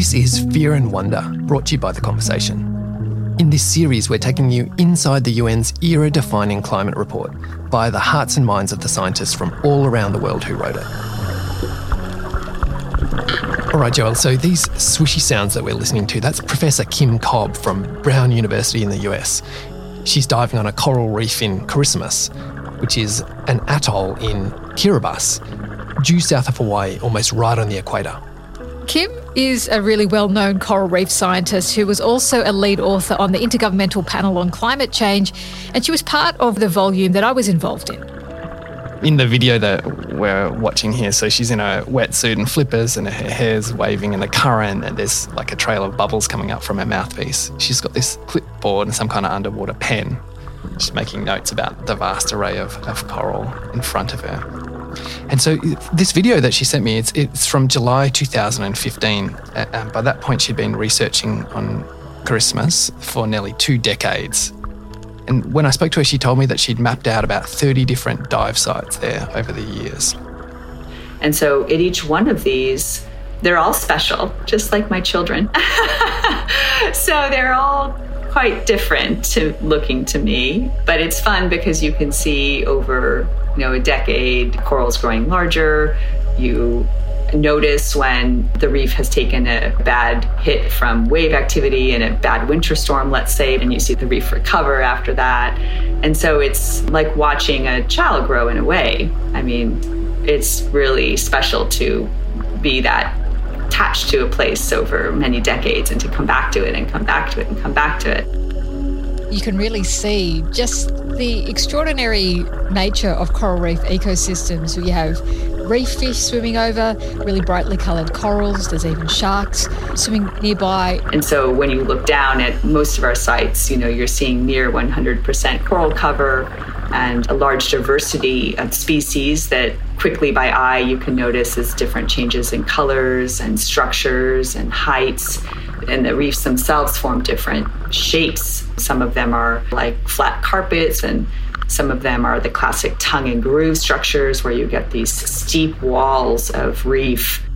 This is Fear and Wonder, brought to you by The Conversation. In this series, we're taking you inside the UN's era defining climate report via the hearts and minds of the scientists from all around the world who wrote it. All right, Joelle, so these swishy sounds that we're listening to, that's Professor Kim Cobb from Brown University in the US. She's diving on a coral reef in Christmas, which is an atoll in Kiribati, due south of Hawaii, almost right on the equator. Kim is a really well known coral reef scientist who was also a lead author on the Intergovernmental Panel on Climate Change, and she was part of the volume that I was involved in. In the video that we're watching here, so she's in a wetsuit and flippers, and her hair's waving in the current, and there's like a trail of bubbles coming up from her mouthpiece. She's got this clipboard and some kind of underwater pen. She's making notes about the vast array of, of coral in front of her. And so this video that she sent me, it's, it's from July 2015. Uh, by that point, she'd been researching on Christmas for nearly two decades. And when I spoke to her, she told me that she'd mapped out about 30 different dive sites there over the years. And so at each one of these, they're all special, just like my children. so they're all quite different to looking to me, but it's fun because you can see over you know a decade corals growing larger. You notice when the reef has taken a bad hit from wave activity and a bad winter storm, let's say, and you see the reef recover after that. And so it's like watching a child grow in a way. I mean, it's really special to be that attached to a place over many decades and to come back to it and come back to it and come back to it. You can really see just the extraordinary nature of coral reef ecosystems. We have reef fish swimming over, really brightly coloured corals, there's even sharks swimming nearby. And so when you look down at most of our sites, you know, you're seeing near 100% coral cover and a large diversity of species that quickly by eye you can notice is different changes in colors and structures and heights. And the reefs themselves form different shapes. Some of them are like flat carpets, and some of them are the classic tongue and groove structures where you get these steep walls of reef.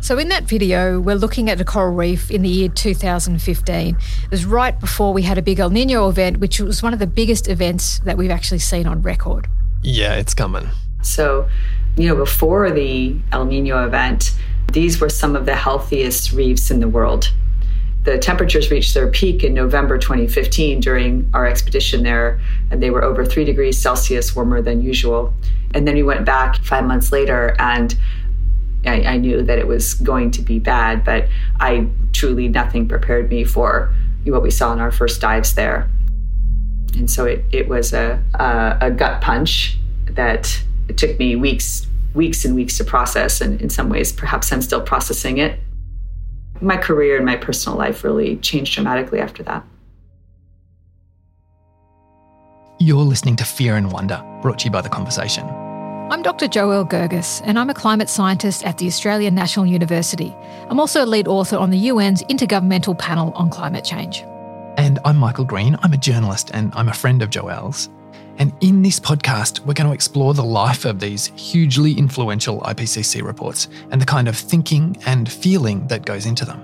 So, in that video, we're looking at a coral reef in the year 2015. It was right before we had a big El Nino event, which was one of the biggest events that we've actually seen on record. Yeah, it's coming. So, you know, before the El Nino event, these were some of the healthiest reefs in the world. The temperatures reached their peak in November 2015 during our expedition there, and they were over three degrees Celsius warmer than usual. And then we went back five months later, and I, I knew that it was going to be bad, but I truly nothing prepared me for what we saw in our first dives there. And so it, it was a, a, a gut punch that it took me weeks, weeks and weeks to process. And in some ways, perhaps I'm still processing it. My career and my personal life really changed dramatically after that. You're listening to Fear and Wonder, brought to you by The Conversation. I'm Dr. Joelle Gergis, and I'm a climate scientist at the Australian National University. I'm also a lead author on the UN's Intergovernmental Panel on Climate Change. And I'm Michael Green. I'm a journalist and I'm a friend of Joelle's. And in this podcast, we're going to explore the life of these hugely influential IPCC reports and the kind of thinking and feeling that goes into them.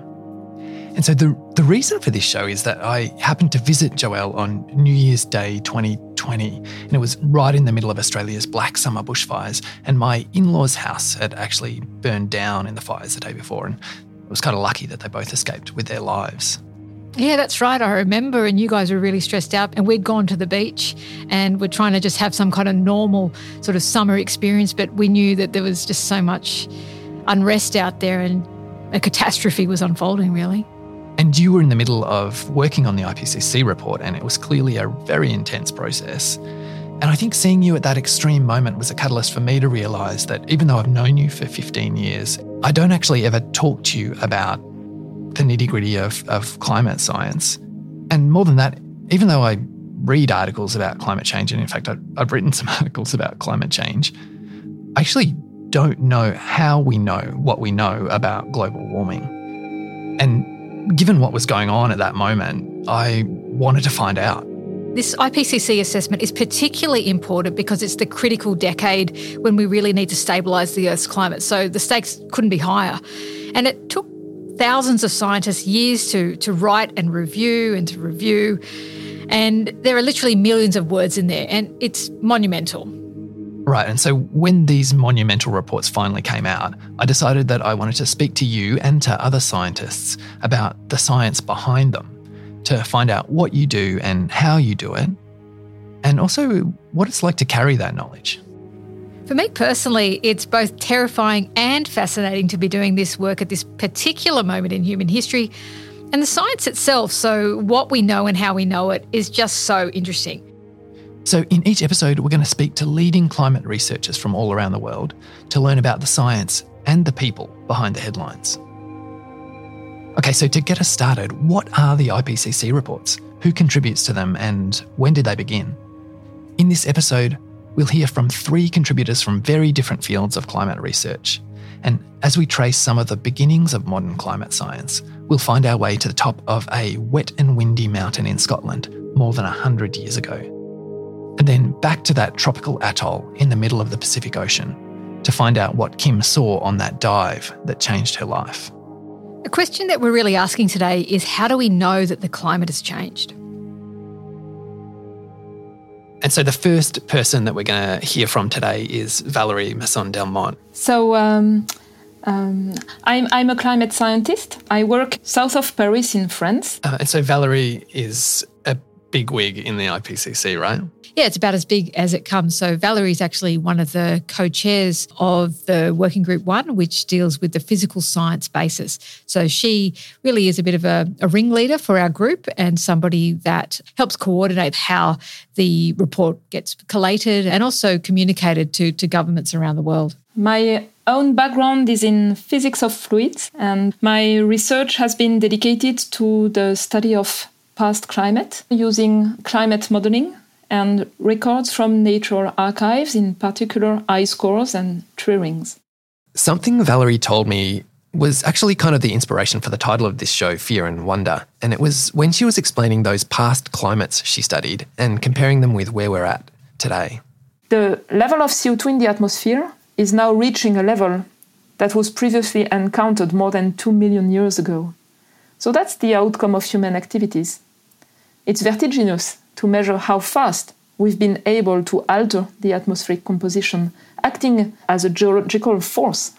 And so the, the reason for this show is that I happened to visit Joelle on New Year's Day 2020, and it was right in the middle of Australia's black summer bushfires. And my in law's house had actually burned down in the fires the day before, and it was kind of lucky that they both escaped with their lives. Yeah, that's right. I remember, and you guys were really stressed out. And we'd gone to the beach and we're trying to just have some kind of normal sort of summer experience. But we knew that there was just so much unrest out there and a catastrophe was unfolding, really. And you were in the middle of working on the IPCC report, and it was clearly a very intense process. And I think seeing you at that extreme moment was a catalyst for me to realise that even though I've known you for 15 years, I don't actually ever talk to you about the nitty gritty of, of climate science. And more than that, even though I read articles about climate change, and in fact, I've, I've written some articles about climate change, I actually don't know how we know what we know about global warming. And given what was going on at that moment, I wanted to find out. This IPCC assessment is particularly important because it's the critical decade when we really need to stabilise the Earth's climate. So the stakes couldn't be higher. And it took thousands of scientists years to, to write and review and to review. And there are literally millions of words in there, and it's monumental. Right. And so when these monumental reports finally came out, I decided that I wanted to speak to you and to other scientists about the science behind them to find out what you do and how you do it, and also what it's like to carry that knowledge. For me personally, it's both terrifying and fascinating to be doing this work at this particular moment in human history. And the science itself, so what we know and how we know it, is just so interesting. So, in each episode, we're going to speak to leading climate researchers from all around the world to learn about the science and the people behind the headlines. Okay, so to get us started, what are the IPCC reports? Who contributes to them and when did they begin? In this episode, we'll hear from three contributors from very different fields of climate research. And as we trace some of the beginnings of modern climate science, we'll find our way to the top of a wet and windy mountain in Scotland more than 100 years ago. And then back to that tropical atoll in the middle of the Pacific Ocean to find out what Kim saw on that dive that changed her life. A question that we're really asking today is how do we know that the climate has changed? And so the first person that we're going to hear from today is Valerie Masson Delmotte. So um, um, I'm, I'm a climate scientist. I work south of Paris in France. Uh, and so Valerie is big wig in the IPCC, right? Yeah, it's about as big as it comes. So Valerie's actually one of the co-chairs of the Working Group One, which deals with the physical science basis. So she really is a bit of a, a ringleader for our group and somebody that helps coordinate how the report gets collated and also communicated to, to governments around the world. My own background is in physics of fluids, and my research has been dedicated to the study of past climate using climate modeling and records from nature archives, in particular ice cores and tree rings. Something Valerie told me was actually kind of the inspiration for the title of this show, Fear and Wonder. And it was when she was explaining those past climates she studied and comparing them with where we're at today. The level of CO2 in the atmosphere is now reaching a level that was previously encountered more than 2 million years ago. So that's the outcome of human activities. It's vertiginous to measure how fast we've been able to alter the atmospheric composition, acting as a geological force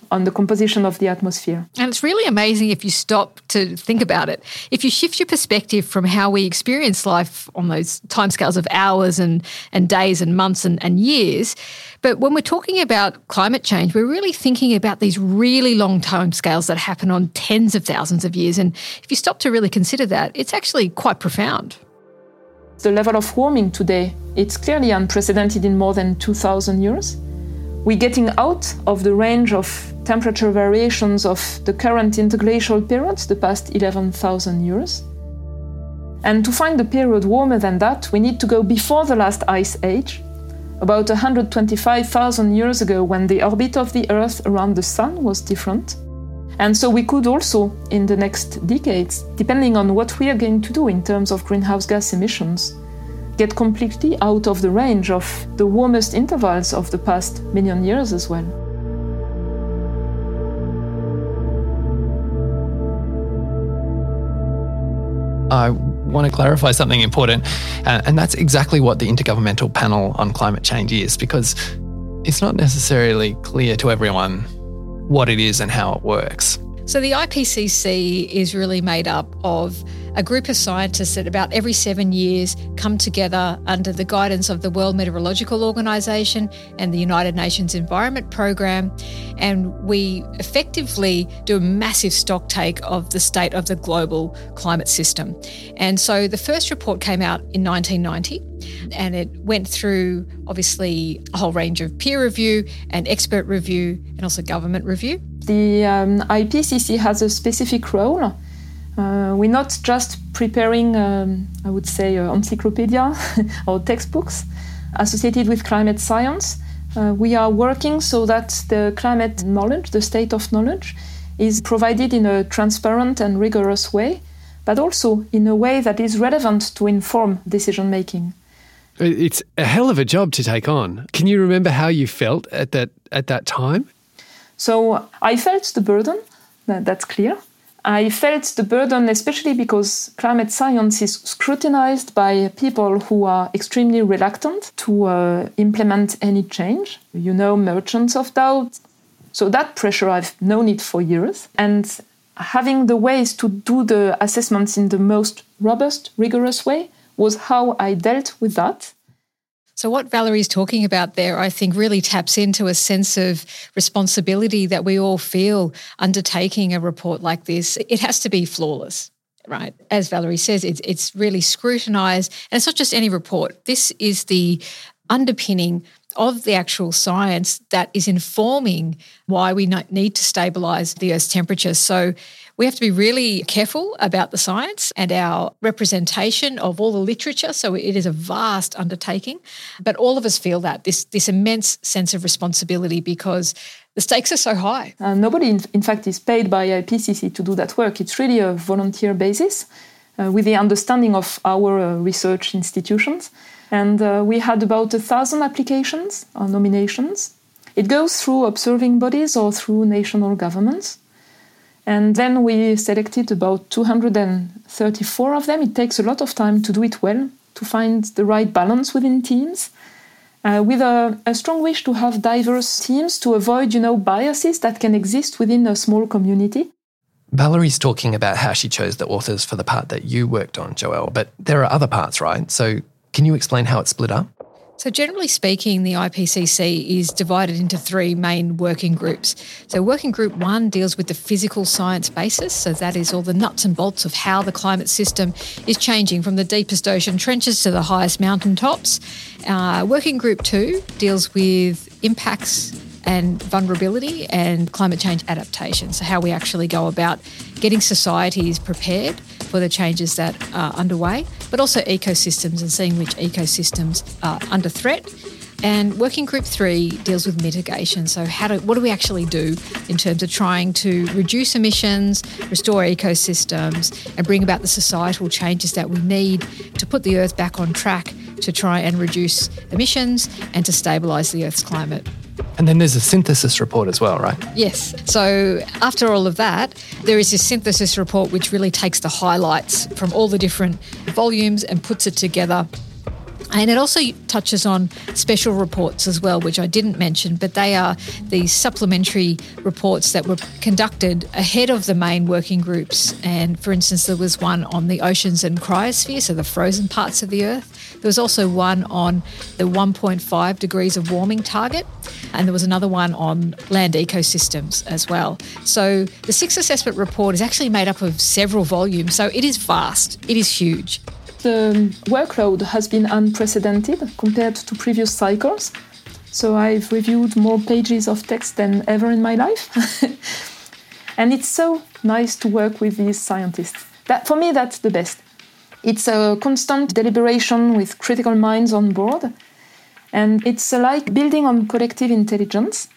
on the composition of the atmosphere. And it's really amazing if you stop to think about it. If you shift your perspective from how we experience life on those timescales of hours and, and days and months and, and years, but when we're talking about climate change, we're really thinking about these really long timescales that happen on tens of thousands of years. And if you stop to really consider that, it's actually quite profound. The level of warming today, it's clearly unprecedented in more than 2000 years. We're getting out of the range of temperature variations of the current interglacial periods, the past 11,000 years. And to find a period warmer than that, we need to go before the last ice age, about 125,000 years ago when the orbit of the Earth around the Sun was different. And so we could also, in the next decades, depending on what we are going to do in terms of greenhouse gas emissions, get completely out of the range of the warmest intervals of the past million years as well. I want to clarify something important, uh, and that's exactly what the Intergovernmental Panel on Climate Change is, because it's not necessarily clear to everyone what it is and how it works. So, the IPCC is really made up of a group of scientists that about every seven years come together under the guidance of the World Meteorological Organization and the United Nations Environment Program. And we effectively do a massive stock take of the state of the global climate system. And so the first report came out in 1990 and it went through obviously a whole range of peer review and expert review and also government review. The um, IPCC has a specific role. Uh, we're not just preparing, um, I would say, uh, encyclopedia or textbooks associated with climate science. Uh, we are working so that the climate knowledge, the state of knowledge, is provided in a transparent and rigorous way, but also in a way that is relevant to inform decision making. It's a hell of a job to take on. Can you remember how you felt at that at that time? So I felt the burden, that's clear. I felt the burden, especially because climate science is scrutinized by people who are extremely reluctant to uh, implement any change. You know, merchants of doubt. So that pressure, I've known it for years. And having the ways to do the assessments in the most robust, rigorous way was how I dealt with that. So, what Valerie's talking about there, I think, really taps into a sense of responsibility that we all feel undertaking a report like this. It has to be flawless, right? As Valerie says, it's, it's really scrutinized. And it's not just any report, this is the underpinning of the actual science that is informing why we need to stabilize the Earth's temperature. So, we have to be really careful about the science and our representation of all the literature. So it is a vast undertaking. But all of us feel that this, this immense sense of responsibility because the stakes are so high. Uh, nobody, in, in, fact, is paid by IPCC to do that work. It's really a volunteer basis uh, with the understanding of our uh, research institutions. And uh, we had about a thousand applications or nominations. It goes through observing bodies or through national governments. And then we selected about 234 of them. It takes a lot of time to do it well, to find the right balance within teams. Uh, with a, a, strong wish to have diverse teams to avoid, you know, biases that can exist within a small community. Valerie's talking about how she chose the authors for the part that you worked on, Joelle, but there are other parts, right? So can you explain how it's split up? So, generally speaking, the IPCC is divided into three main working groups. So, working group one deals with the physical science basis. So, that is all the nuts and bolts of how the climate system is changing from the deepest ocean trenches to the highest mountain tops. Uh, working group two deals with impacts and vulnerability and climate change adaptation. So, how we actually go about getting societies prepared for the changes that are underway, but also ecosystems and seeing which ecosystems are under threat. And working group three deals with mitigation. So, how do what do we actually do in terms of trying to reduce emissions, restore ecosystems, and bring about the societal changes that we need to put the Earth back on track to try and reduce emissions and to stabilise the Earth's climate. And then there's a synthesis report as well, right? Yes. So after all of that, there is this synthesis report which really takes the highlights from all the different volumes and puts it together and it also touches on special reports as well, which I didn't mention, but they are these supplementary reports that were conducted ahead of the main working groups. And for instance, there was one on the oceans and cryosphere, so the frozen parts of the Earth. There was also one on the 1.5 degrees of warming target, and there was another one on land ecosystems as well. So the sixth assessment report is actually made up of several volumes, so it is vast, it is huge. The workload has been unprecedented compared to previous cycles. So I've reviewed more pages of text than ever in my life. and it's so nice to work with these scientists. That for me that's the best. It's a constant deliberation with critical minds on board. And it's uh, like building on collective intelligence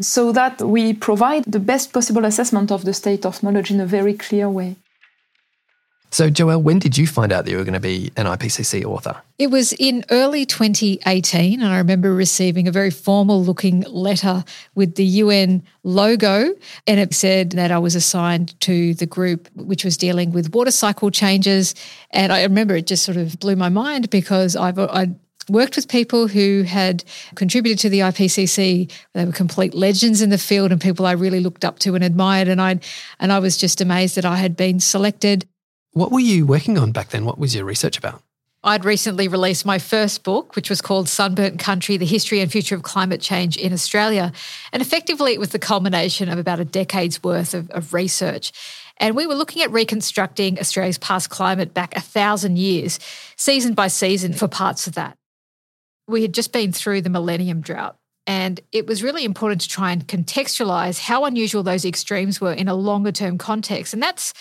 so that we provide the best possible assessment of the state of knowledge in a very clear way. So, Joelle, when did you find out that you were going to be an IPCC author? It was in early 2018, and I remember receiving a very formal looking letter with the UN logo, and it said that I was assigned to the group which was dealing with water cycle changes. And I remember it just sort of blew my mind because I've I worked with people who had contributed to the IPCC. They were complete legends in the field and people I really looked up to and admired. And I and I was just amazed that I had been selected what were you working on back then? What was your research about? I'd recently released my first book, which was called Sunburnt Country The History and Future of Climate Change in Australia. And effectively, it was the culmination of about a decade's worth of, of research. And we were looking at reconstructing Australia's past climate back a thousand years, season by season, for parts of that. We had just been through the millennium drought. And it was really important to try and contextualize how unusual those extremes were in a longer term context. And that's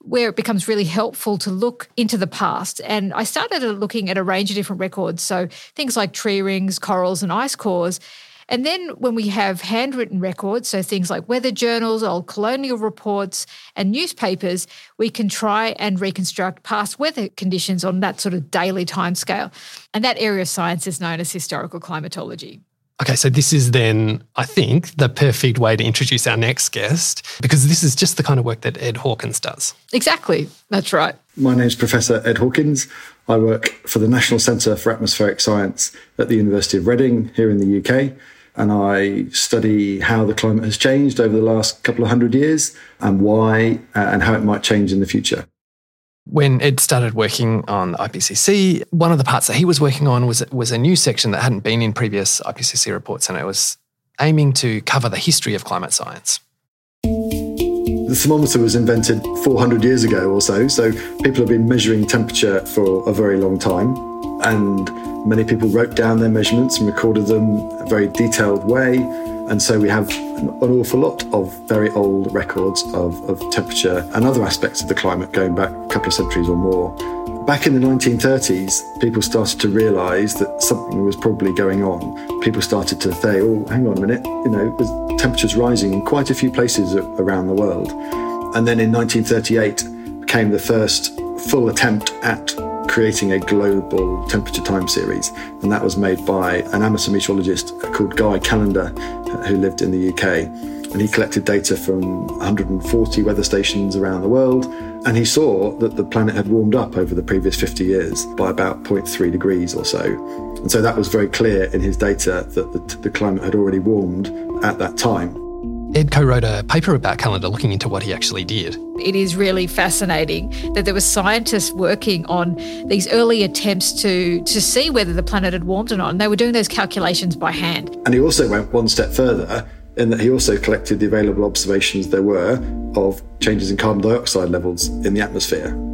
where it becomes really helpful to look into the past. And I started looking at a range of different records. So things like tree rings, corals, and ice cores. And then when we have handwritten records, so things like weather journals, old colonial reports, and newspapers, we can try and reconstruct past weather conditions on that sort of daily timescale. And that area of science is known as historical climatology. Okay, so this is then, I think, the perfect way to introduce our next guest because this is just the kind of work that Ed Hawkins does. Exactly. That's right. My name is Professor Ed Hawkins. I work for the National Centre for Atmospheric Science at the University of Reading here in the UK. And I study how the climate has changed over the last couple of hundred years and why uh, and how it might change in the future. When Ed started working on IPCC, one of the parts that he was working on was, was a new section that hadn't been in previous IPCC reports, and it was aiming to cover the history of climate science. The thermometer was invented 400 years ago or so, so people have been measuring temperature for a very long time. And many people wrote down their measurements and recorded them a very detailed way. And so we have an, awful lot of very old records of, of temperature and other aspects of the climate going back a couple of centuries or more. Back in the 1930s, people started to realise that something was probably going on. People started to say, oh, hang on a minute, you know, temperature's rising in quite a few places around the world. And then in 1938 came the first full attempt at creating a global temperature time series. And that was made by an amateur meteorologist called Guy Callendar, who lived in the UK. And he collected data from 140 weather stations around the world. And he saw that the planet had warmed up over the previous 50 years by about 0.3 degrees or so. And so that was very clear in his data that the, the climate had already warmed at that time. Ed co wrote a paper about Callendar looking into what he actually did. It is really fascinating that there were scientists working on these early attempts to, to see whether the planet had warmed or not. And they were doing those calculations by hand. And he also went one step further in that he also collected the available observations there were of changes in carbon dioxide levels in the atmosphere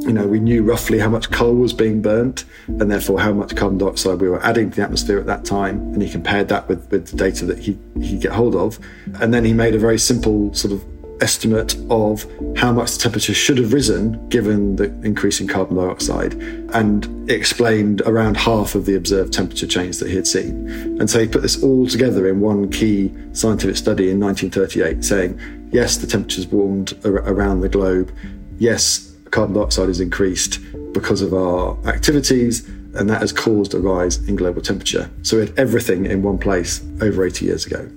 you know, we knew roughly how much coal was being burnt and therefore how much carbon dioxide we were adding to the atmosphere at that time. And he compared that with, with the data that he, he get hold of. And then he made a very simple sort of estimate of how much the temperature should have risen given the increase in carbon dioxide and explained around half of the observed temperature change that he had seen. And so he put this all together in one key scientific study in 1938 saying, yes, the temperature's warmed ar- around the globe. Yes, carbon dioxide has increased because of our activities, and that has caused a rise in global temperature. So we had everything in one place over 80 years ago.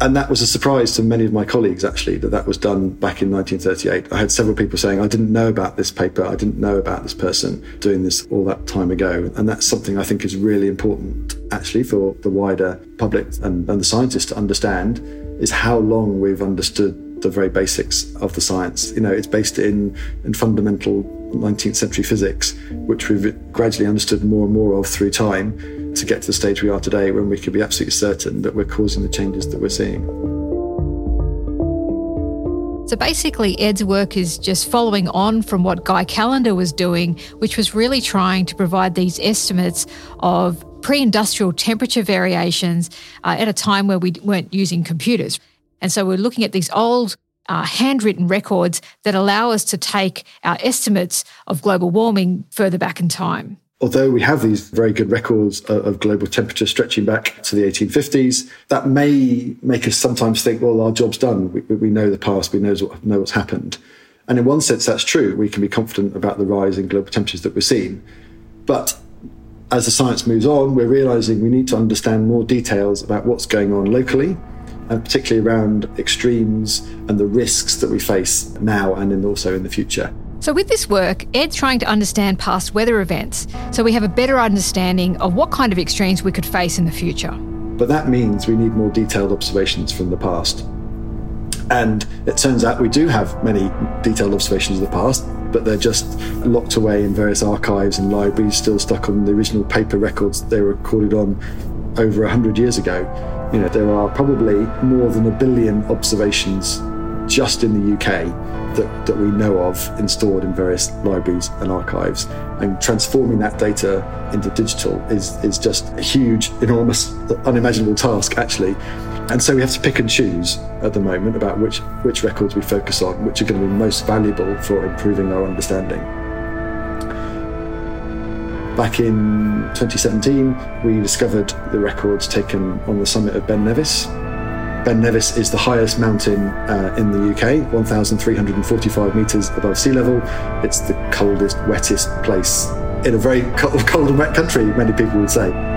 And that was a surprise to many of my colleagues, actually, that that was done back in 1938. I had several people saying, I didn't know about this paper, I didn't know about this person doing this all that time ago. And that's something I think is really important, actually, for the wider public and, and the scientists to understand is how long we've understood the very basics of the science. You know, it's based in, in fundamental 19th century physics, which we've gradually understood more and more of through time to get to the stage we are today when we can be absolutely certain that we're causing the changes that we're seeing. So basically, Ed's work is just following on from what Guy Callendar was doing, which was really trying to provide these estimates of pre industrial temperature variations uh, at a time where we weren't using computers. And so we're looking at these old uh, handwritten records that allow us to take our estimates of global warming further back in time. Although we have these very good records of global temperature stretching back to the 1850s, that may make us sometimes think, well, our job's done. We, we know the past, we know, know what's happened. And in one sense, that's true. We can be confident about the rise in global temperatures that we're seeing. But as the science moves on, we're realizing we need to understand more details about what's going on locally and particularly around extremes and the risks that we face now and in also in the future. So, with this work, Ed's trying to understand past weather events so we have a better understanding of what kind of extremes we could face in the future. But that means we need more detailed observations from the past. And it turns out we do have many detailed observations of the past, but they're just locked away in various archives and libraries, still stuck on the original paper records they were recorded on over 100 years ago. You know, there are probably more than a billion observations just in the UK that, that we know of installed in various libraries and archives. And transforming that data into digital is, is just a huge, enormous, unimaginable task, actually. And so we have to pick and choose at the moment about which, which records we focus on, which are going to be most valuable for improving our understanding. Back in 2017, we discovered the records taken on the summit of Ben Nevis. Ben Nevis is the highest mountain uh, in the UK, 1,345 metres above sea level. It's the coldest, wettest place in a very cold, cold and wet country, many people would say.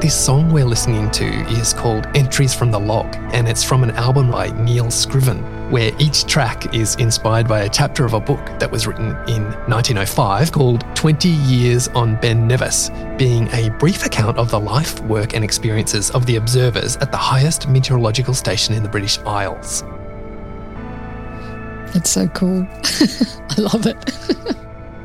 This song we're listening to is called Entries from the Log, and it's from an album by Neil Scriven, where each track is inspired by a chapter of a book that was written in 1905 called 20 Years on Ben Nevis, being a brief account of the life, work, and experiences of the observers at the highest meteorological station in the British Isles. That's so cool. I love it.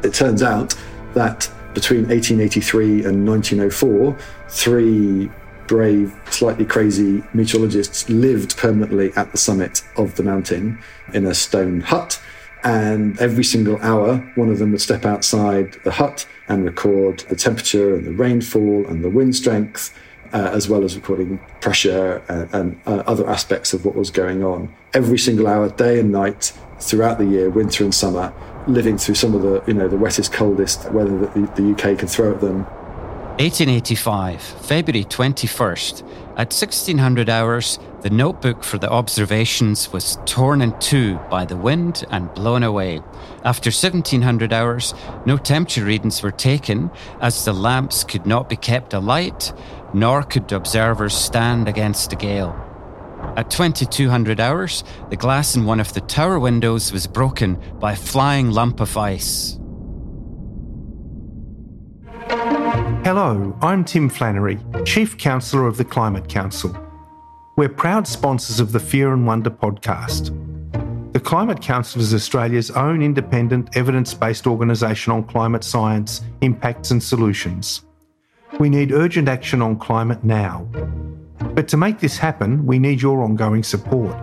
it turns out that between 1883 and 1904, three brave, slightly crazy meteorologists lived permanently at the summit of the mountain in a stone hut. And every single hour, one of them would step outside the hut and record the temperature and the rainfall and the wind strength, uh, as well as recording pressure and, and uh, other aspects of what was going on. Every single hour, day and night, throughout the year, winter and summer, living through some of the, you know, the wettest, coldest weather that the, the UK can throw at them. 1885, February 21st. At 1600 hours, the notebook for the observations was torn in two by the wind and blown away. After 1700 hours, no temperature readings were taken as the lamps could not be kept alight, nor could observers stand against the gale. At 2200 hours, the glass in one of the tower windows was broken by a flying lump of ice. Hello, I'm Tim Flannery, Chief Counsellor of the Climate Council. We're proud sponsors of the Fear and Wonder podcast. The Climate Council is Australia's own independent, evidence based organisation on climate science, impacts, and solutions. We need urgent action on climate now. But to make this happen, we need your ongoing support.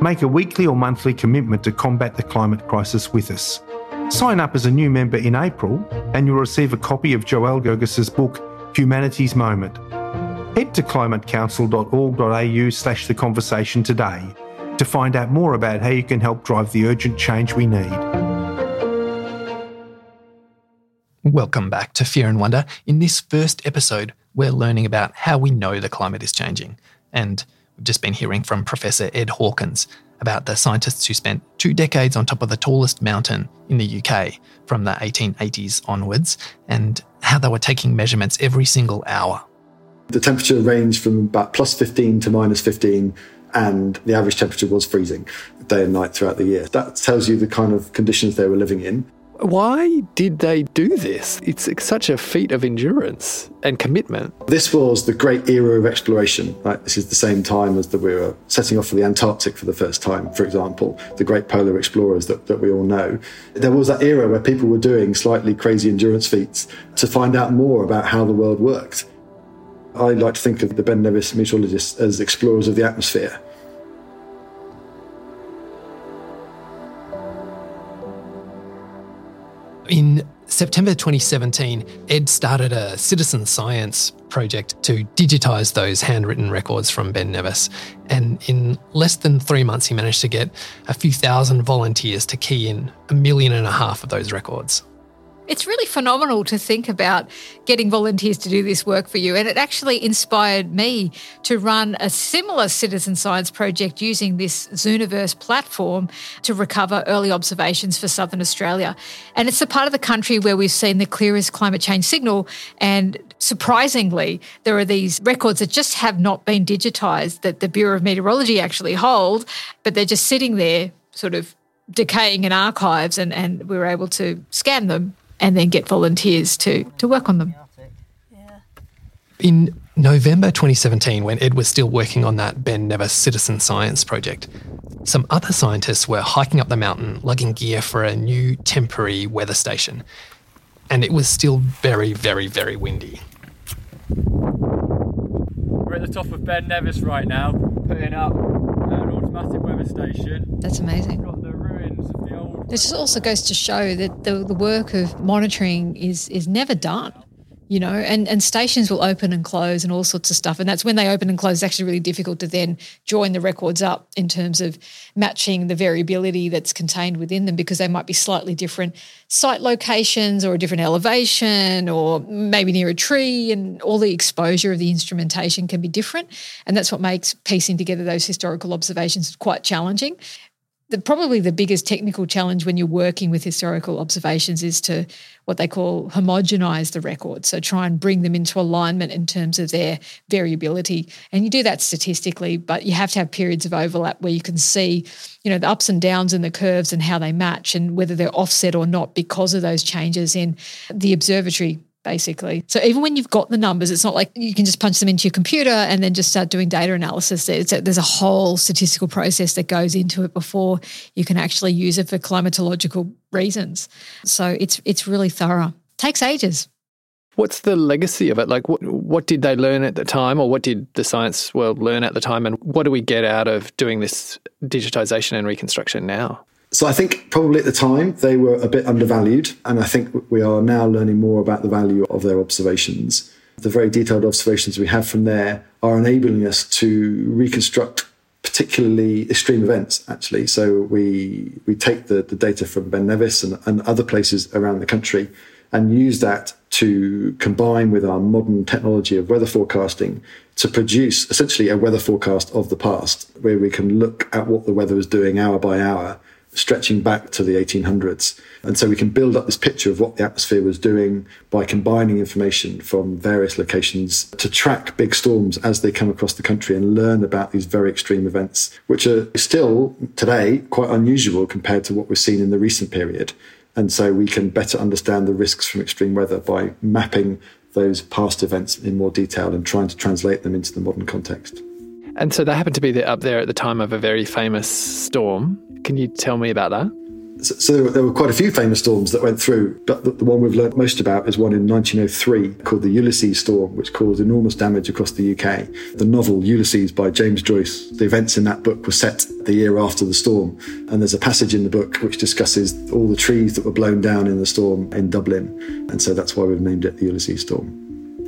Make a weekly or monthly commitment to combat the climate crisis with us. Sign up as a new member in April and you'll receive a copy of Joelle Gergis's book, Humanity's Moment. Head to climatecouncil.org.au slash the conversation today to find out more about how you can help drive the urgent change we need. Welcome back to Fear and Wonder. In this first episode, we're learning about how we know the climate is changing. And we've just been hearing from Professor Ed Hawkins about the scientists who spent two decades on top of the tallest mountain in the UK from the 1880s onwards and how they were taking measurements every single hour. The temperature ranged from about plus 15 to minus 15, and the average temperature was freezing day and night throughout the year. That tells you the kind of conditions they were living in. Why did they do this? It's such a feat of endurance and commitment. This was the great era of exploration. Right? This is the same time as that we were setting off for the Antarctic for the first time, for example, the great polar explorers that, that we all know. There was that era where people were doing slightly crazy endurance feats to find out more about how the world worked. I like to think of the Ben Nevis meteorologists as explorers of the atmosphere. In September 2017, Ed started a citizen science project to digitise those handwritten records from Ben Nevis. And in less than three months, he managed to get a few thousand volunteers to key in a million and a half of those records. It's really phenomenal to think about getting volunteers to do this work for you. And it actually inspired me to run a similar citizen science project using this Zooniverse platform to recover early observations for Southern Australia. And it's a part of the country where we've seen the clearest climate change signal. And surprisingly, there are these records that just have not been digitised that the Bureau of Meteorology actually hold, but they're just sitting there, sort of decaying in archives, and, and we were able to scan them and then get volunteers to, to work on them. In November 2017, when Ed was still working on that Ben Nevis citizen science project, some other scientists were hiking up the mountain lugging gear for a new temporary weather station. And it was still very, very, very windy. We're at the top of Ben Nevis right now, putting up an automatic weather station. That's amazing. Old. This also goes to show that the, the work of monitoring is is never done. You know, and, and stations will open and close and all sorts of stuff. And that's when they open and close, it's actually really difficult to then join the records up in terms of matching the variability that's contained within them because they might be slightly different site locations or a different elevation or maybe near a tree and all the exposure of the instrumentation can be different. And that's what makes piecing together those historical observations quite challenging. The, probably the biggest technical challenge when you're working with historical observations is to what they call homogenize the record. So try and bring them into alignment in terms of their variability. And you do that statistically, but you have to have periods of overlap where you can see, you know, the ups and downs in the curves and how they match and whether they're offset or not because of those changes in the observatory basically. So even when you've got the numbers, it's not like you can just punch them into your computer and then just start doing data analysis. A, there's a whole statistical process that goes into it before you can actually use it for climatological reasons. So it's it's really thorough. Takes ages. What's the legacy of it? Like, what, what did they learn at the time, or what did the science world learn at the time, and what do we get out of doing this digitization and reconstruction now? So I think probably at the time they were a bit undervalued, and I think we are now learning more about the value of their observations. The very detailed observations we have from there are enabling us to reconstruct particularly extreme events actually so we we take the, the data from ben nevis and, and other places around the country and use that to combine with our modern technology of weather forecasting to produce essentially a weather forecast of the past where we can look at what the weather is doing hour by hour stretching back to the 1800s. And so we can build up this picture of what the atmosphere was doing by combining information from various locations to track big storms as they come across the country and learn about these very extreme events, which are still today quite unusual compared to what we've seen in the recent period. And so we can better understand the risks from extreme weather by mapping those past events in more detail and trying to translate them into the modern context. And so they happened to be up there at the time of a very famous storm. Can you tell me about that? So, so there were quite a few famous storms that went through, but the, the, one we've learnt most about is one in 1903 called the Ulysses storm, which caused enormous damage across the UK. The novel Ulysses by James Joyce, the events in that book were set the year after the storm. And there's a passage in the book which discusses all the trees that were blown down in the storm in Dublin. And so that's why we've named it the Ulysses storm.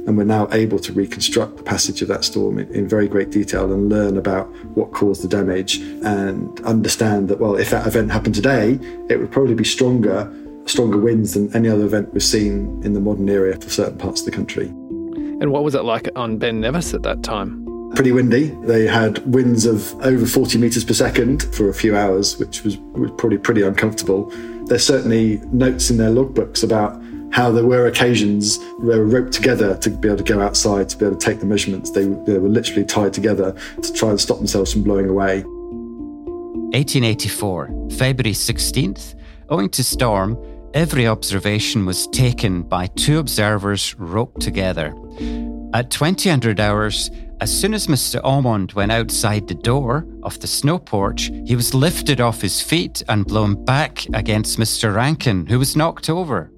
And we're now able to reconstruct the passage of that storm in, in, very great detail and learn about what caused the damage and understand that, well, if that event happened today, it would probably be stronger, stronger winds than any other event we've seen in the modern era for certain parts of the country. And what was it like on Ben Nevis at that time? Pretty windy. They had winds of over 40 metres per second for a few hours, which was, was probably pretty uncomfortable. There's certainly notes in their logbooks about how there were occasions where they were roped together to be able to go outside to be able to take the measurements. They, they were literally tied together to try and stop themselves from blowing away. 1884, February 16th, owing to storm, every observation was taken by two observers roped together. At 2000 hours, as soon as Mr. Omond went outside the door of the snow porch, he was lifted off his feet and blown back against Mr. Rankin, who was knocked over.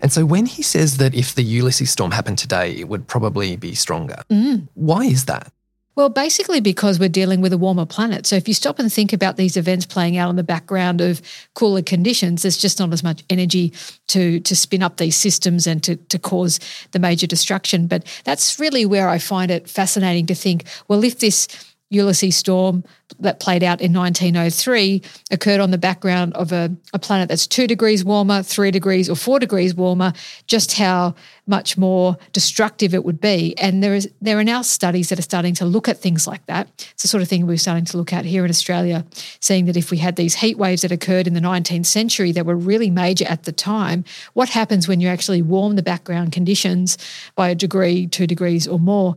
And so when he says that if the Ulysses storm happened today, it would probably be stronger, mm. why is that? Well, basically because we're dealing with a warmer planet. So if you stop and think about these events playing out on the background of cooler conditions, there's just not as much energy to to spin up these systems and to, to cause the major destruction. But that's really where I find it fascinating to think, well, if this Ulysses storm that played out in 1903 occurred on the background of a, a, planet that's two degrees warmer, three degrees, or four degrees warmer, just how much more destructive it would be. And there is there are now studies that are starting to look at things like that. It's the sort of thing we're starting to look at here in Australia, seeing that if we had these heat waves that occurred in the 19th century that were really major at the time, what happens when you actually warm the background conditions by a degree, two degrees, or more?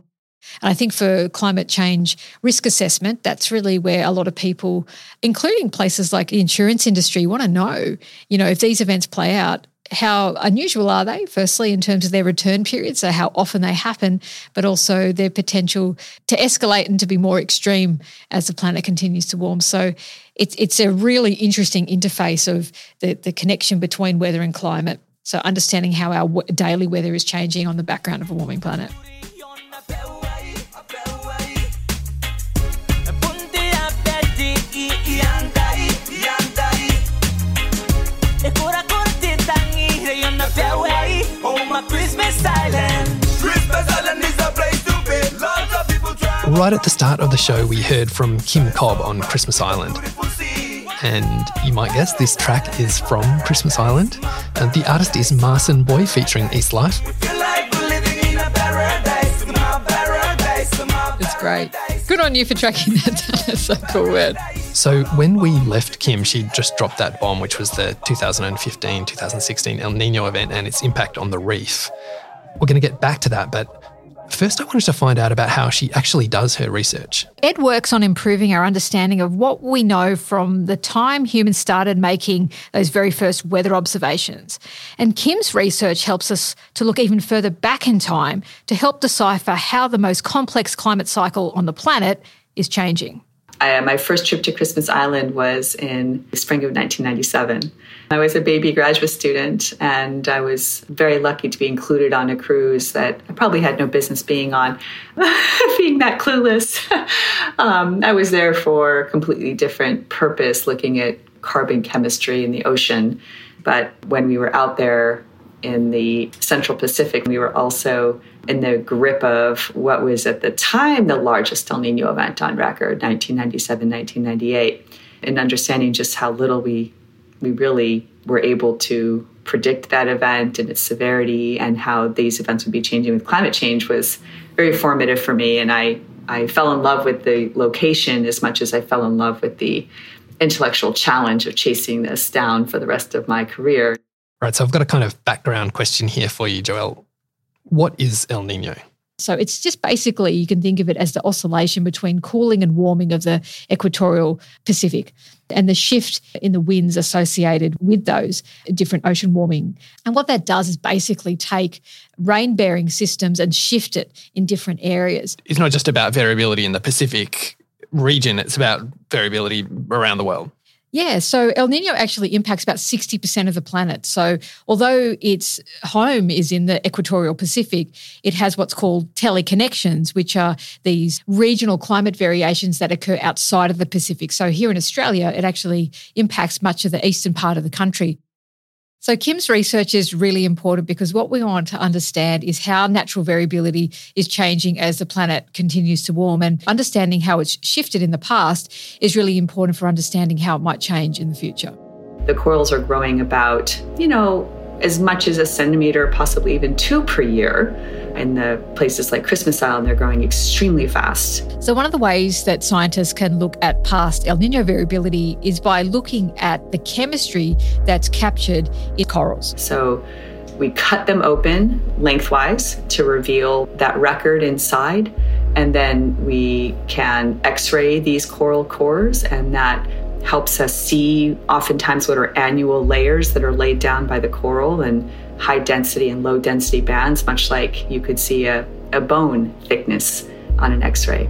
And I think for climate change risk assessment, that's really where a lot of people, including places like the insurance industry, want to know, you know, if these events play out, how unusual are they, firstly, in terms of their return period, so how often they happen, but also their potential to escalate and to be more extreme as the planet continues to warm. So it's, it's a really interesting interface of the, the connection between weather and climate. So understanding how our daily weather is changing on the background of a warming planet. Right at the start of the show, we heard from Kim Cobb on Christmas Island. And you might guess this track is from Christmas Island. And the artist is Marson Boy featuring Eastlife. It's great. Good on you for tracking that down. That's so cool word. So when we left Kim, she just dropped that bomb, which was the 2015 2016 El Nino event and its impact on the reef. We're going to get back to that, but First, I wanted to find out about how she actually does her research. Ed works on improving our understanding of what we know from the time humans started making those very first weather observations. And Kim's research helps us to look even further back in time to help decipher how the most complex climate cycle on the planet is changing. I, my first trip to Christmas Island was in spring of 1997. I was a baby graduate student, and I was very lucky to be included on a cruise that I probably had no business being on, being that clueless. um, I was there for a completely different purpose, looking at carbon chemistry in the ocean. But when we were out there in the Central Pacific, we were also in the grip of what was at the time the largest El Nino event on record, 1997, 1998, and understanding just how little we we really were able to predict that event and its severity and how these events would be changing with climate change was very formative for me. And I, I fell in love with the location as much as I fell in love with the intellectual challenge of chasing this down for the rest of my career. Right. So I've got a kind of background question here for you, Joelle. What is El Nino? So it's just basically, you can think of it as the oscillation between cooling and warming of the equatorial Pacific and the shift in the winds associated with those different ocean warming. And what that does is basically take rain bearing systems and shift it in different areas. It's not just about variability in the Pacific region, it's about variability around the world. Yeah, so El Nino actually impacts about 60% of the planet. So, although its home is in the equatorial Pacific, it has what's called teleconnections, which are these regional climate variations that occur outside of the Pacific. So, here in Australia, it actually impacts much of the eastern part of the country. So, Kim's research is really important because what we want to understand is how natural variability is changing as the planet continues to warm. And understanding how it's shifted in the past is really important for understanding how it might change in the future. The corals are growing about, you know, as much as a centimeter, possibly even two per year. In the places like Christmas Island, they're growing extremely fast. So, one of the ways that scientists can look at past El Nino variability is by looking at the chemistry that's captured in corals. So, we cut them open lengthwise to reveal that record inside, and then we can x ray these coral cores, and that helps us see oftentimes what are annual layers that are laid down by the coral and high density and low density bands, much like you could see a, a bone thickness on an x ray.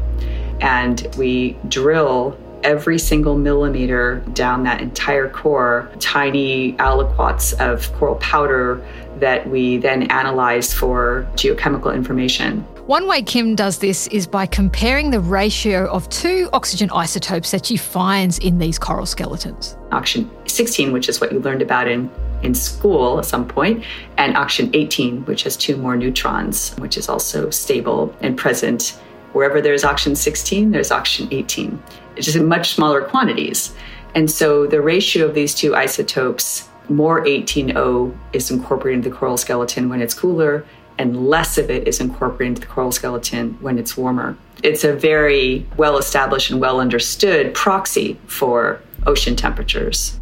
And we drill every single millimeter down that entire core, tiny aliquots of coral powder that we then analyze for geochemical information. One way Kim does this is by comparing the ratio of two oxygen isotopes that she finds in these coral skeletons. Oxygen 16, which is what you learned about in, in school at some point, and oxygen 18, which has two more neutrons, which is also stable and present. Wherever there's oxygen 16, there's oxygen 18. It's just in much smaller quantities. And so the ratio of these two isotopes, more 18O is incorporated into the coral skeleton when it's cooler, and less of it is incorporated into the coral skeleton when it's warmer. It's a very well established and well understood proxy for ocean temperatures.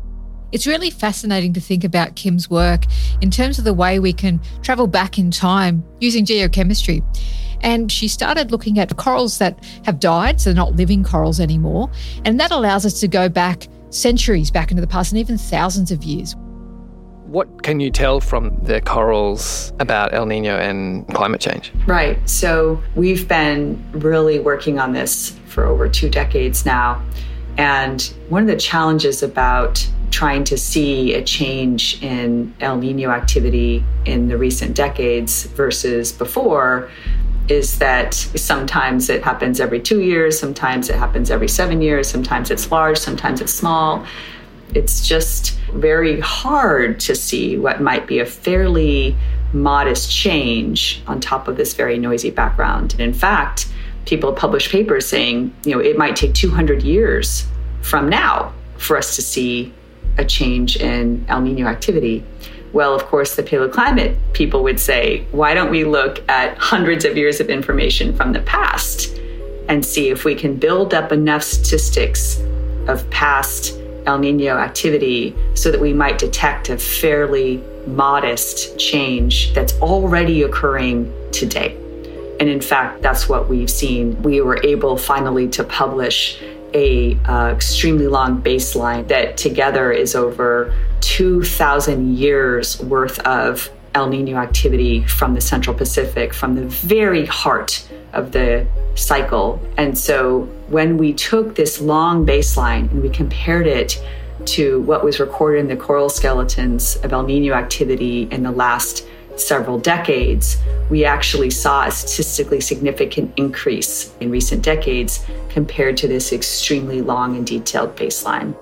It's really fascinating to think about Kim's work in terms of the way we can travel back in time using geochemistry. And she started looking at corals that have died, so they're not living corals anymore. And that allows us to go back centuries back into the past and even thousands of years. What can you tell from the corals about El Nino and climate change? Right. So we've been really working on this for over two decades now. And one of the challenges about trying to see a change in El Nino activity in the recent decades versus before is that sometimes it happens every two years, sometimes it happens every seven years, sometimes it's large, sometimes it's small it's just very hard to see what might be a fairly modest change on top of this very noisy background. And in fact, people publish papers saying, you know, it might take 200 years from now for us to see a change in El Nino activity. Well, of course, the paleoclimate people would say, why don't we look at hundreds of years of information from the past and see if we can build up enough statistics of past El Nino activity so that we might detect a fairly modest change that's already occurring today. And in fact, that's what we've seen. We were able finally to publish a uh, extremely long baseline that together is over 2,000 years worth of El Nino activity from the Central Pacific, from the very heart of the cycle. And so when we took this long baseline and we compared it to what was recorded in the coral skeletons of El Nino activity in the last several decades, we actually saw a statistically significant increase in recent decades compared to this extremely long and detailed baseline.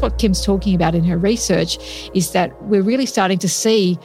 What Kim's talking about in her research is that we're really starting to see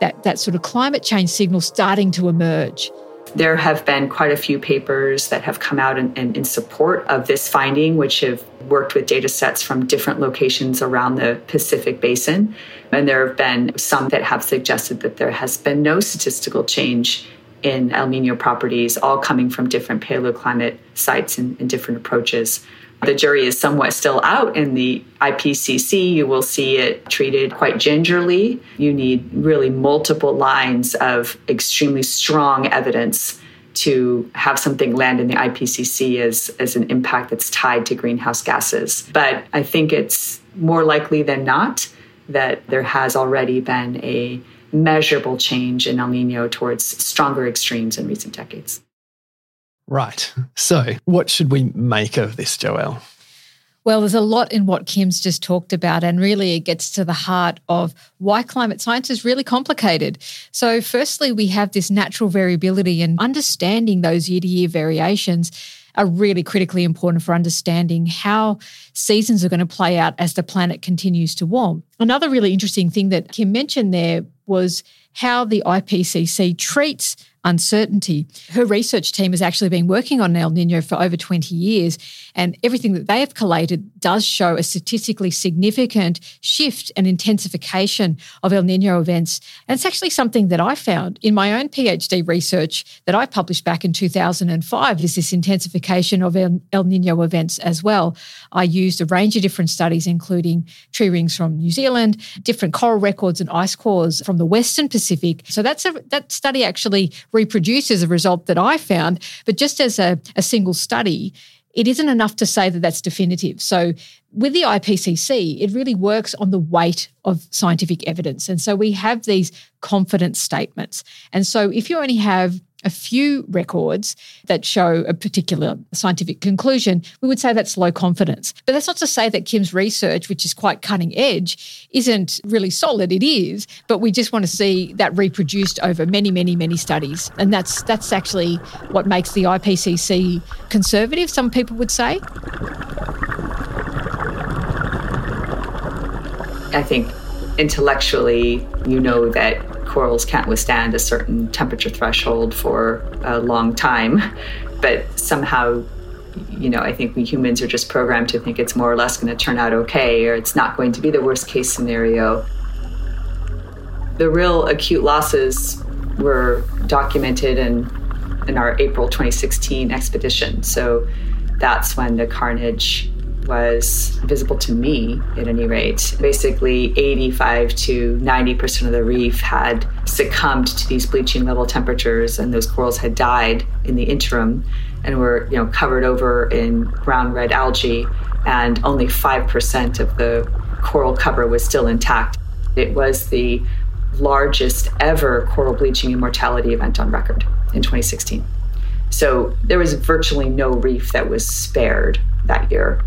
that, that sort of climate change signal starting to emerge. There have been quite a few papers that have come out in, in, in, support of this finding, which have worked with data sets from different locations around the Pacific Basin. And there have been some that have suggested that there has been no statistical change in El Nino properties, all coming from different paleoclimate sites and, and different approaches. The jury is somewhat still out in the IPCC. You will see it treated quite gingerly. You need really multiple lines of extremely strong evidence to have something land in the IPCC as, as an impact that's tied to greenhouse gases. But I think it's more likely than not that there has already been a measurable change in El Nino towards stronger extremes in recent decades. Right. So, what should we make of this, Joelle? Well, there's a lot in what Kim's just talked about, and really it gets to the heart of why climate science is really complicated. So, firstly, we have this natural variability, and understanding those year to year variations are really critically important for understanding how seasons are going to play out as the planet continues to warm. Another really interesting thing that Kim mentioned there was how the IPCC treats uncertainty. Her research team has actually been working on El Nino for over 20 years, and everything that they have collated does show a statistically significant shift and intensification of El Nino events. And it's actually something that I found in my own PhD research that I published back in 2005 is this intensification of El Nino events as well. I used a range of different studies, including tree rings from New Zealand, different coral records and ice cores from the Western Pacific. So that's a, that study actually reproduces a result that I found. But just as a, a single study, it isn't enough to say that that's definitive. So, with the IPCC, it really works on the weight of scientific evidence. And so we have these confidence statements. And so, if you only have a few records that show a particular scientific conclusion, we would say that's low confidence. But that's not to say that Kim's research, which is quite cutting edge, isn't really solid. It is, but we just want to see that reproduced over many, many, many studies. And that's that's actually what makes the IPCC conservative, some people would say. I think intellectually, you know that corals can't withstand a certain temperature threshold for a long time. But somehow, you know, I think we humans are just programmed to think it's more or less going to turn out okay, or it's not going to be the worst case scenario. The real acute losses were documented in, in our April 2016 expedition. So that's when the carnage was visible to me at any rate. Basically, 85 to 90% of the reef had succumbed to these bleaching level temperatures, and those corals had died in the interim and were you know, covered over in brown red algae, and only 5% of the coral cover was still intact. It was the largest ever coral bleaching and mortality event on record in 2016. So there was virtually no reef that was spared that year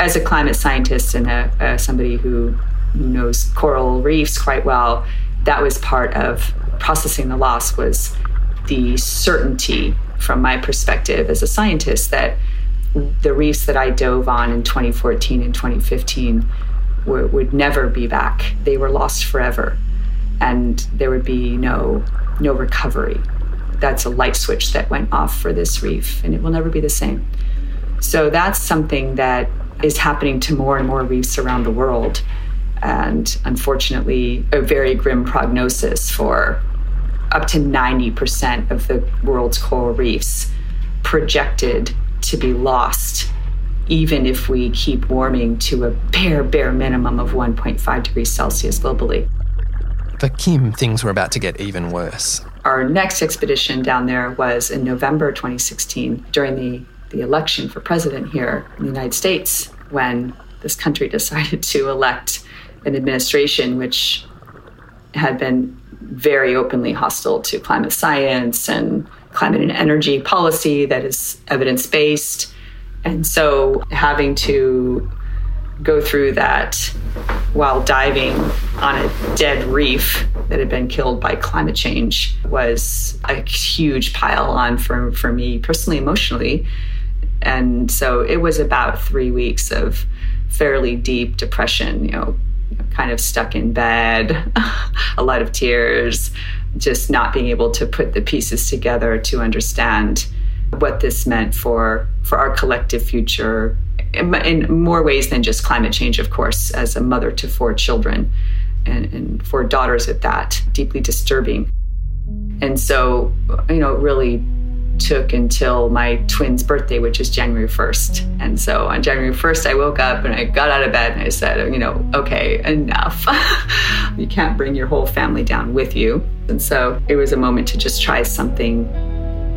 as a climate scientist and a, a, somebody who knows coral reefs quite well, that was part of processing the loss was the certainty from my perspective as a scientist that the reefs that I dove on in 2014 and 2015 were, would never be back. They were lost forever, and there would be no no recovery. That's a light switch that went off for this reef, and it will never be the same. So that's something that is happening to more and more reefs around the world. And unfortunately, a very grim prognosis for up to 90% of the world's coral reefs projected to be lost even if we keep warming to a bare, bare minimum of 1.5 degrees Celsius globally. For Kim, things were about to get even worse. Our next expedition down there was in November 2016 during the, the election for president here in the United States when this country decided to elect an administration which had been very openly hostile to climate science and climate and energy policy that is evidence based. And so having to go through that while diving on a dead reef that had been killed by climate change was a huge pile on for, for me personally, emotionally. And so it was about three weeks of fairly deep depression, you know, kind of stuck in bed, a lot of tears, just not being able to put the pieces together to understand what this meant for for our collective future in, in more ways than just climate change of course as a mother to four children and, and four daughters at that deeply disturbing. And so you know really took until my twin's birthday, which is January 1st. And so on January 1st, I woke up and I got out of bed and I said, you know, okay, enough. you can't bring your whole family down with you. And so it was a moment to just try something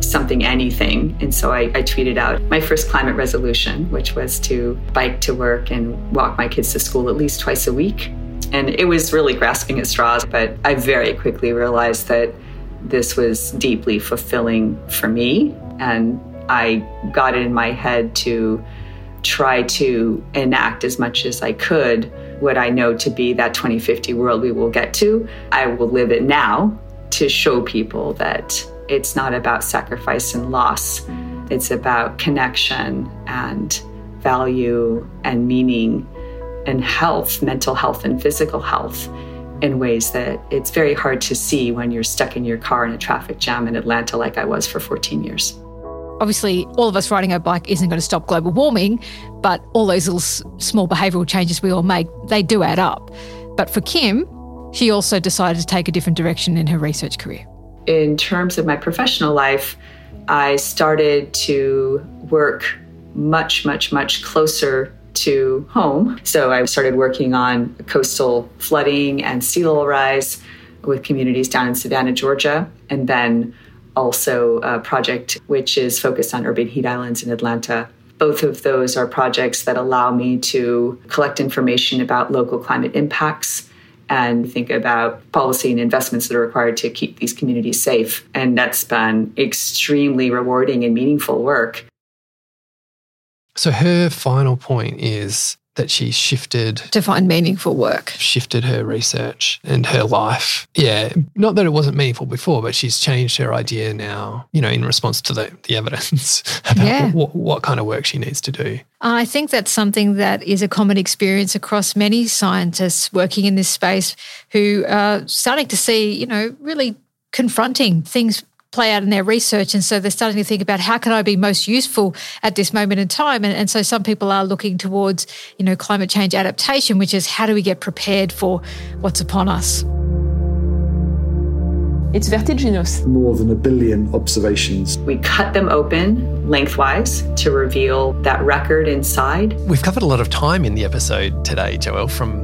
something anything. And so I, I, tweeted out my first climate resolution, which was to bike to work and walk my kids to school at least twice a week. And it was really grasping at straws, but I very quickly realized that this was deeply fulfilling for me. And I got it in my head to try to enact as much as I could what I know to be that 2050 world we will get to. I will live it now to show people that it's not about sacrifice and loss. It's about connection and value and meaning and health, mental health and physical health in ways that it's very hard to see when you're stuck in your car in a traffic jam in Atlanta like I was for 14 years. Obviously, all of us riding a bike isn't going to stop global warming, but all those little small behavioural changes we all make, they do add up. But for Kim, she also decided to take a different direction in her research career in terms of my professional life, I started to work much, much, much closer to home. So I started working on coastal flooding and sea level rise with communities down in Savannah, Georgia, and then also a project which is focused on urban heat islands in Atlanta. Both of those are projects that allow me to collect information about local climate impacts and think about policy and investments that are required to keep these communities safe. And that's been extremely rewarding and meaningful work. So her final point is that she shifted to find meaningful work, shifted her research and her life. Yeah, not that it wasn't meaningful before, but she's changed her idea now, you know, in response to the, the evidence about yeah. what, what kind of work she needs to do. I think that's something that is a common experience across many scientists working in this space who are starting to see, you know, really confronting things play out in their research. And so they're starting to think about how can I be most useful at this moment in time? And, and so some people are looking towards, you know, climate change adaptation, which is how do we get prepared for what's upon us? It's vertiginous. More than a billion observations. We cut them open lengthwise to reveal that record inside. We've covered a lot of time in the episode today, Joelle, from like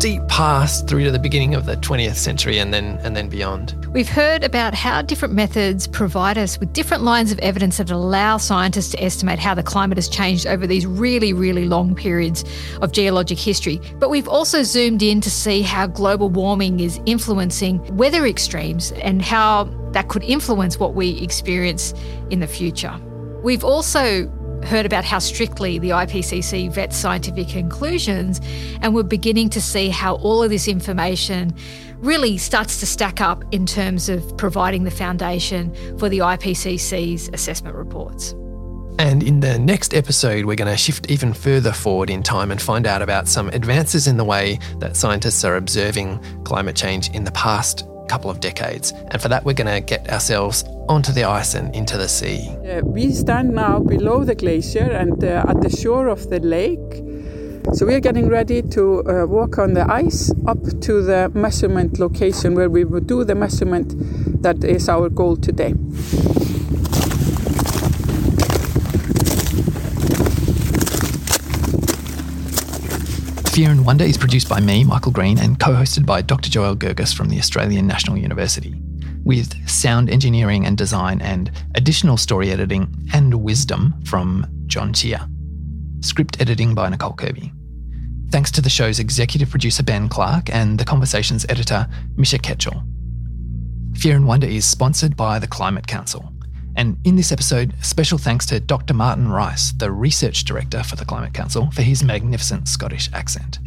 deep past through to the beginning of the 20th century and then and then beyond. We've heard about how different methods provide us with different lines of evidence that allow scientists to estimate how the climate has changed over these really really long periods of geologic history. But we've also zoomed in to see how global warming is influencing weather extremes and how that could influence what we experience in the future. We've also heard about how strictly the IPCC vets scientific conclusions, and we're beginning to see how all of this information really starts to stack up in terms of providing the foundation for the IPCC's assessment reports. And in the next episode, we're going to shift even further forward in time and find out about some advances in the way that scientists are observing climate change in the past couple of decades. And for that, we're going to get ourselves onto the ice and into the sea. Uh, we stand now below the glacier and uh, at the shore of the lake. So we are getting ready to uh, walk on the ice up to the measurement location where we will do the measurement that is our goal today. Fear and Wonder is produced by me, Michael Green, and co hosted by Dr. Joelle Gergis from the Australian National University, with sound engineering and design and additional story editing and wisdom from John Chia. Script editing by Nicole Kirby. Thanks to the show's executive producer Ben Clark and the Conversations editor Misha Ketchell. Fear and Wonder is sponsored by the Climate Council. And in this episode, special thanks to Dr. Martin Rice, the research director for the Climate Council, for his magnificent Scottish accent.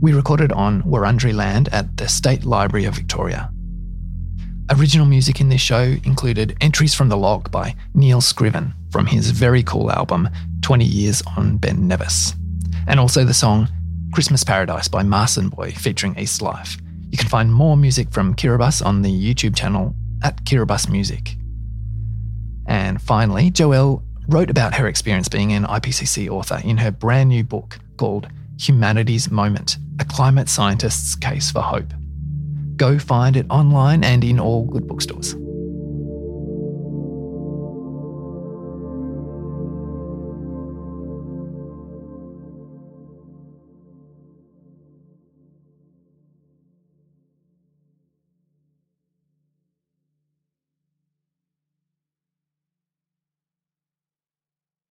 We recorded on Wurundjeri land at the State Library of Victoria. Original music in this show included Entries from the Log by Neil Scriven from his very cool album 20 Years on Ben Nevis, and also the song Christmas Paradise by Marson Boy featuring East Life. You can find more music from Kiribati on the YouTube channel at Kiribati Music. And finally, Joelle wrote about her experience being an IPCC author in her brand new book called Humanity's Moment A Climate Scientist's Case for Hope. Go find it online and in all good bookstores.